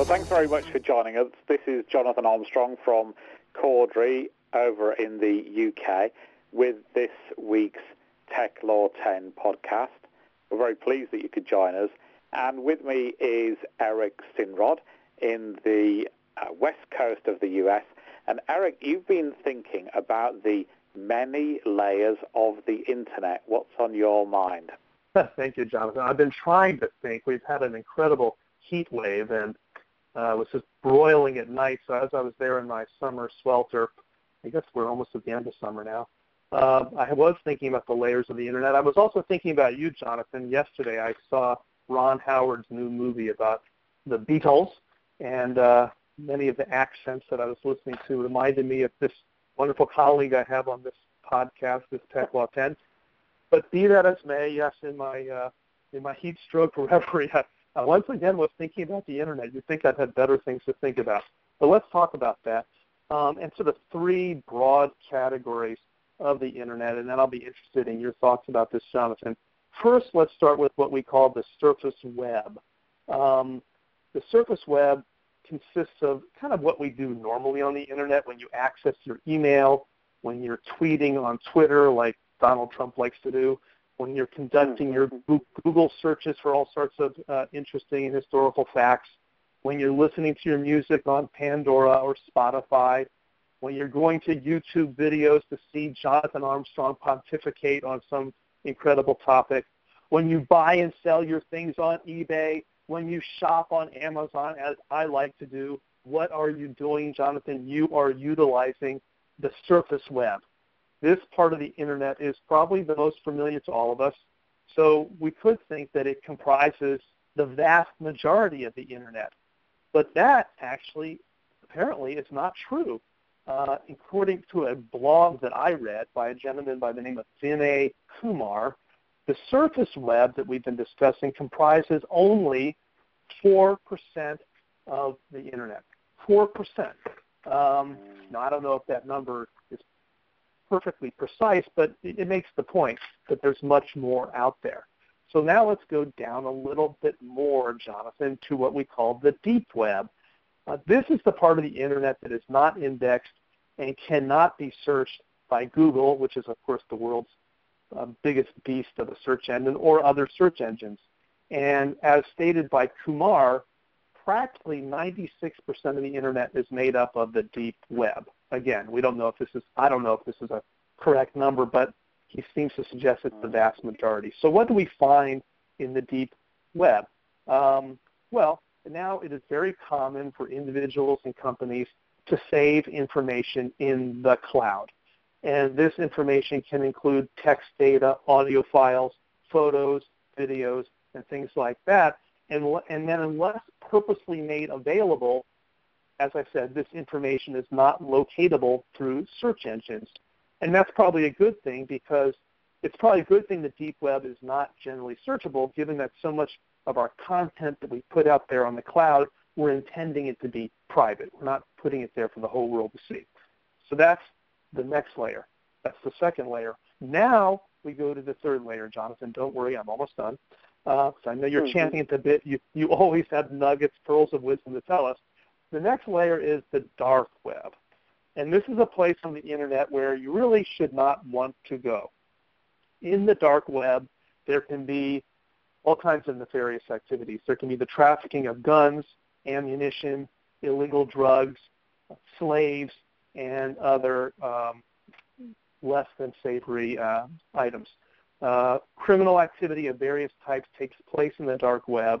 Well, thanks very much for joining us. This is Jonathan Armstrong from Cordery over in the UK with this week's Tech Law 10 podcast. We're very pleased that you could join us. And with me is Eric Sinrod in the uh, west coast of the US. And Eric, you've been thinking about the many layers of the internet. What's on your mind? Thank you, Jonathan. I've been trying to think. We've had an incredible heat wave, and uh, was just broiling at night. So as I was there in my summer swelter, I guess we're almost at the end of summer now. Uh, I was thinking about the layers of the internet. I was also thinking about you, Jonathan. Yesterday, I saw Ron Howard's new movie about the Beatles, and uh, many of the accents that I was listening to reminded me of this wonderful colleague I have on this podcast, this Law 10. But be that as may, yes, in my uh, in my heat stroke reverie, I, I once again was thinking about the internet. You'd think I'd had better things to think about. But let's talk about that. Um, and sort of three broad categories of the internet, and then I'll be interested in your thoughts about this, Jonathan. First, let's start with what we call the surface web. Um, the surface web consists of kind of what we do normally on the internet when you access your email, when you're tweeting on Twitter like Donald Trump likes to do, when you're conducting your Google searches for all sorts of uh, interesting and historical facts, when you're listening to your music on Pandora or Spotify, when you're going to YouTube videos to see Jonathan Armstrong pontificate on some incredible topic, when you buy and sell your things on eBay, when you shop on Amazon, as I like to do, what are you doing, Jonathan? You are utilizing the surface web. This part of the internet is probably the most familiar to all of us. So we could think that it comprises the vast majority of the internet. But that actually apparently is not true. Uh, according to a blog that I read by a gentleman by the name of Vinay Kumar, the surface web that we've been discussing comprises only 4% of the internet. 4%. Um, now, I don't know if that number is perfectly precise, but it, makes the point that there's much more out there. So now let's go down a little bit more, Jonathan, to what we call the deep web. Uh, this is the part of the internet that is not indexed and cannot be searched by Google, which is, of course, the world's uh, biggest beast of a search engine, or other search engines. And as stated by Kumar, practically 96% of the internet is made up of the deep web. Again, we don't know if this is, I don't know if this is a correct number, but he seems to suggest it's the vast majority. So what do we find in the deep web? Um, well, now it is very common for individuals and companies to save information in the cloud. And this information can include text data, audio files, photos, videos, and things like that. And, and then unless purposely made available, as I said, this information is not locatable through search engines. And that's probably a good thing because it's probably a good thing the deep web is not generally searchable given that so much of our content that we put out there on the cloud, we're intending it to be private. We're not putting it there for the whole world to see. So that's the next layer. That's the second layer. Now we go to the third layer, Jonathan. Don't worry, I'm almost done. Uh, I know you're mm-hmm. chanting at the bit. You, you always have nuggets, pearls of wisdom to tell us. The next layer is the dark web. And this is a place on the internet where you really should not want to go. In the dark web, there can be all kinds of nefarious activities. There can be the trafficking of guns, ammunition, illegal drugs, slaves, and other um, less than savory uh, items. Uh, criminal activity of various types takes place in the dark web,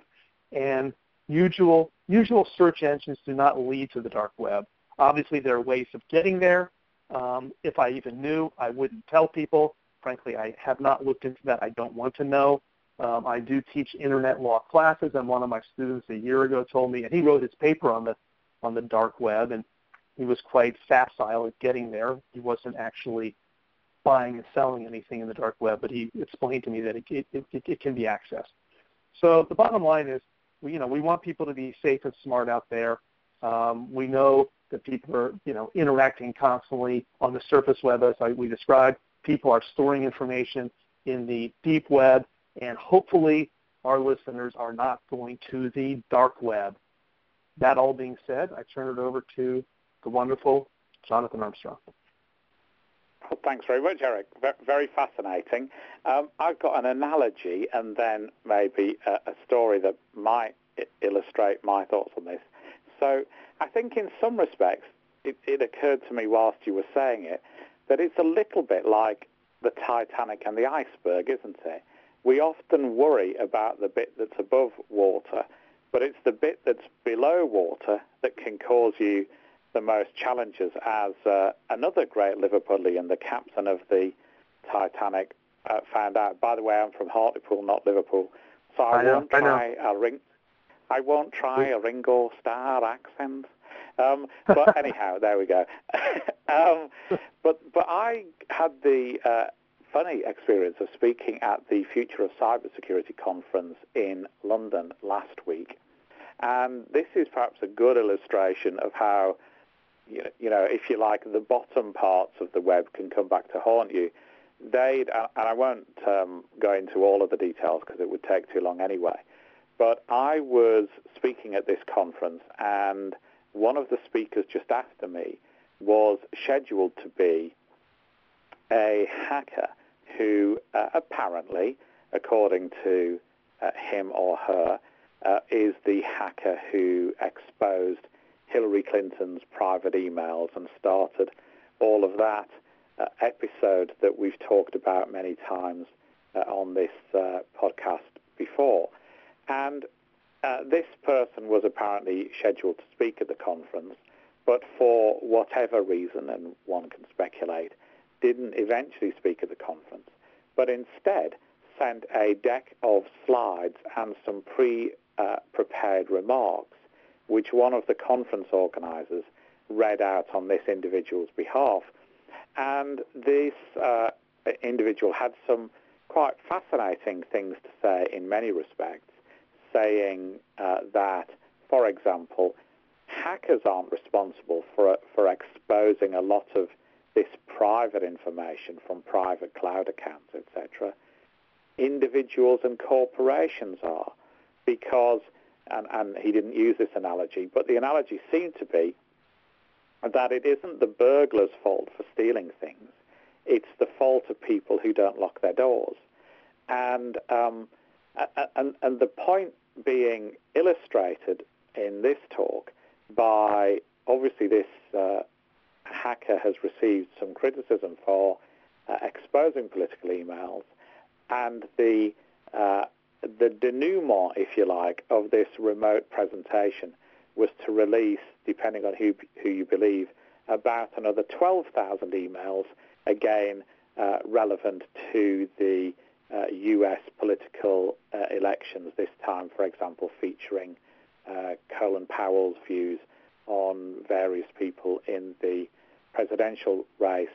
and usual usual search engines do not lead to the dark web. Obviously, there are ways of getting there. Um, if I even knew, I wouldn't tell people. Frankly, I have not looked into that. I don't want to know. Um, I do teach internet law classes, and one of my students a year ago told me, and he wrote his paper on the on the dark web, and he was quite facile at getting there. He wasn't actually buying and selling anything in the dark web, but he explained to me that it, it, it, it can be accessed. So the bottom line is, we, you know, we want people to be safe and smart out there. Um, we know that people are, you know, interacting constantly on the surface web, as I, we described. People are storing information in the deep web, and hopefully our listeners are not going to the dark web. that all being said, I turn it over to the wonderful Jonathan Armstrong. Well, thanks very much, Eric. Very fascinating. Um, I've got an analogy and then maybe a, a story that might illustrate my thoughts on this. So I think in some respects, it, it occurred to me whilst you were saying it that it's a little bit like the Titanic and the iceberg, isn't it? We often worry about the bit that's above water, but it's the bit that's below water that can cause you the most challenges. As uh, another great Liverpudlian, the captain of the Titanic, uh, found out. By the way, I'm from Hartlepool, not Liverpool, so I, I know, won't try a ring. I won't try a Ringo Starr accent. Um, but anyhow, there we go. um, but but I had the uh, funny experience of speaking at the Future of Cybersecurity conference in London last week, and this is perhaps a good illustration of how you know, if you like the bottom parts of the web can come back to haunt you. They and I won't um, go into all of the details because it would take too long anyway. But I was speaking at this conference and one of the speakers just after me was scheduled to be a hacker who uh, apparently, according to uh, him or her, uh, is the hacker who exposed Hillary Clinton's private emails and started all of that uh, episode that we've talked about many times uh, on this uh, podcast before. And uh, this person was apparently scheduled to speak at the conference, but for whatever reason, and one can speculate, didn't eventually speak at the conference, but instead sent a deck of slides and some pre-prepared uh, remarks, which one of the conference organizers read out on this individual's behalf. And this uh, individual had some quite fascinating things to say in many respects saying uh, that, for example, hackers aren't responsible for for exposing a lot of this private information from private cloud accounts, etc. Individuals and corporations are, because, and, and he didn't use this analogy, but the analogy seemed to be that it isn't the burglar's fault for stealing things; it's the fault of people who don't lock their doors. And um, and, and the point being illustrated in this talk by obviously this uh, hacker has received some criticism for uh, exposing political emails and the uh, the denouement, if you like, of this remote presentation was to release, depending on who who you believe, about another 12,000 emails, again uh, relevant to the uh, U.S. political uh, elections, this time, for example, featuring uh, Colin Powell's views on various people in the presidential race.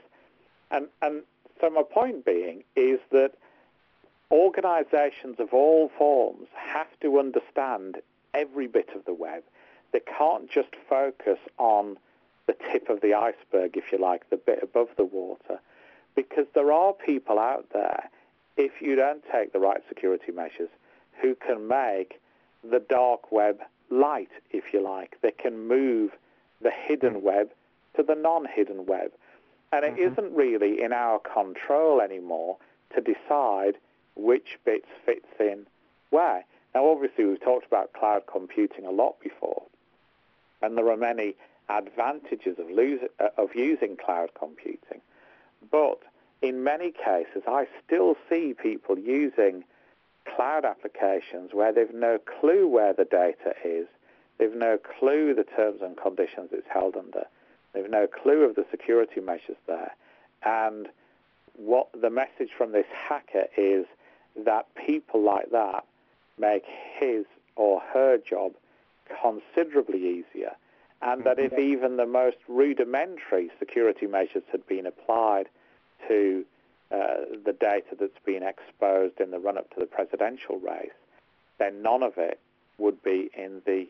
And, and so my point being is that organizations of all forms have to understand every bit of the web. They can't just focus on the tip of the iceberg, if you like, the bit above the water, because there are people out there if you don't take the right security measures, who can make the dark web light, if you like. They can move the hidden mm-hmm. web to the non-hidden web. And it mm-hmm. not really in our control anymore to decide which bits fits in where. Now, obviously, we've talked about cloud computing a lot before, and there are many advantages of, uh, of using cloud computing. But in many cases, I still see people using cloud applications where they've no clue where the data is, they've no clue the terms and conditions it's held under, they've no clue of the security measures there. And what the message from this hacker is that people like that make his or her job considerably easier, and that if mm-hmm. even the most rudimentary security measures had been applied to uh, the data that's been exposed in the run-up to the presidential race, then none of it would be in the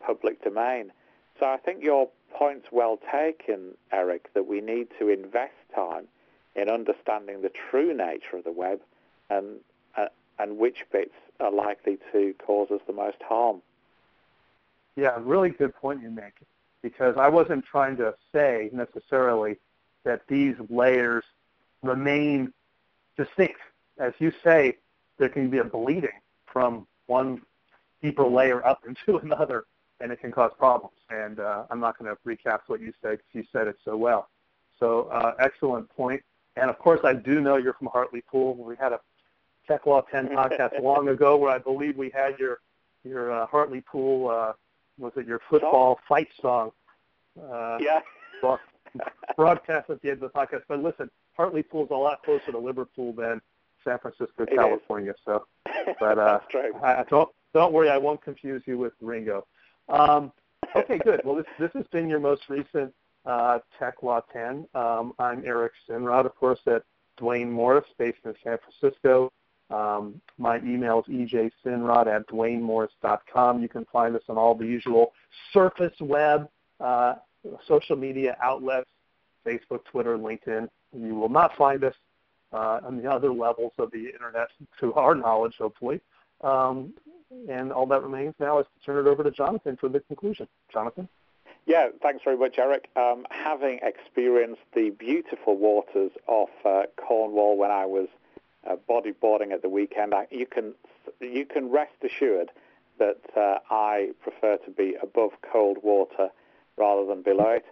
public domain. So I think your point's well taken, Eric, that we need to invest time in understanding the true nature of the web and and which bits are likely to cause us the most harm. Yeah, really good point you make. Because I wasn't trying to say necessarily that these layers remain distinct. As you say, there can be a bleeding from one deeper layer up into another, and it can cause problems. And uh, I'm not going to recap what you said because you said it so well. So uh, excellent point. And of course, I do know you're from Hartlepool. We had a Tech Law 10 podcast long ago where I believe we had your your uh, Hartlepool uh, was it your football fight song? Uh, yeah. broadcast at the end of the podcast. But listen, Hartlepool is a lot closer to Liverpool than San Francisco, it California. Is. So, but uh, I, don't don't worry, I won't confuse you with Ringo. Um, okay, good. Well, this this has been your most recent uh, Tech Law 10. Um, I'm Eric Sinrod, of course, at Duane Morris, based in San Francisco. Um, my email is ejsinrod at duanemorris.com. You can find us on all the usual surface web uh, social media outlets, Facebook, Twitter, LinkedIn. You will not find us uh, on the other levels of the internet, to our knowledge, hopefully. Um, and all that remains now is to turn it over to Jonathan for the conclusion. Jonathan? Yeah, thanks very much, Eric. Um, having experienced the beautiful waters off uh, Cornwall when I was uh, bodyboarding at the weekend, I, you can you can rest assured that uh, I prefer to be above cold water rather than below it.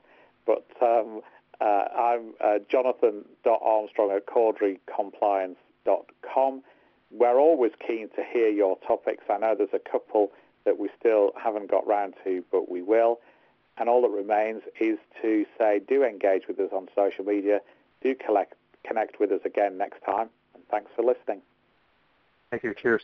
But um, uh, I'm uh, jonathan.armstrong at corderycompliance.com. We're always keen to hear your topics. I know there's a couple that we still haven't got round to, but we will. And all that remains is to say do engage with us on social media, do collect, connect with us again next time, thanks for listening. Thank you. Cheers.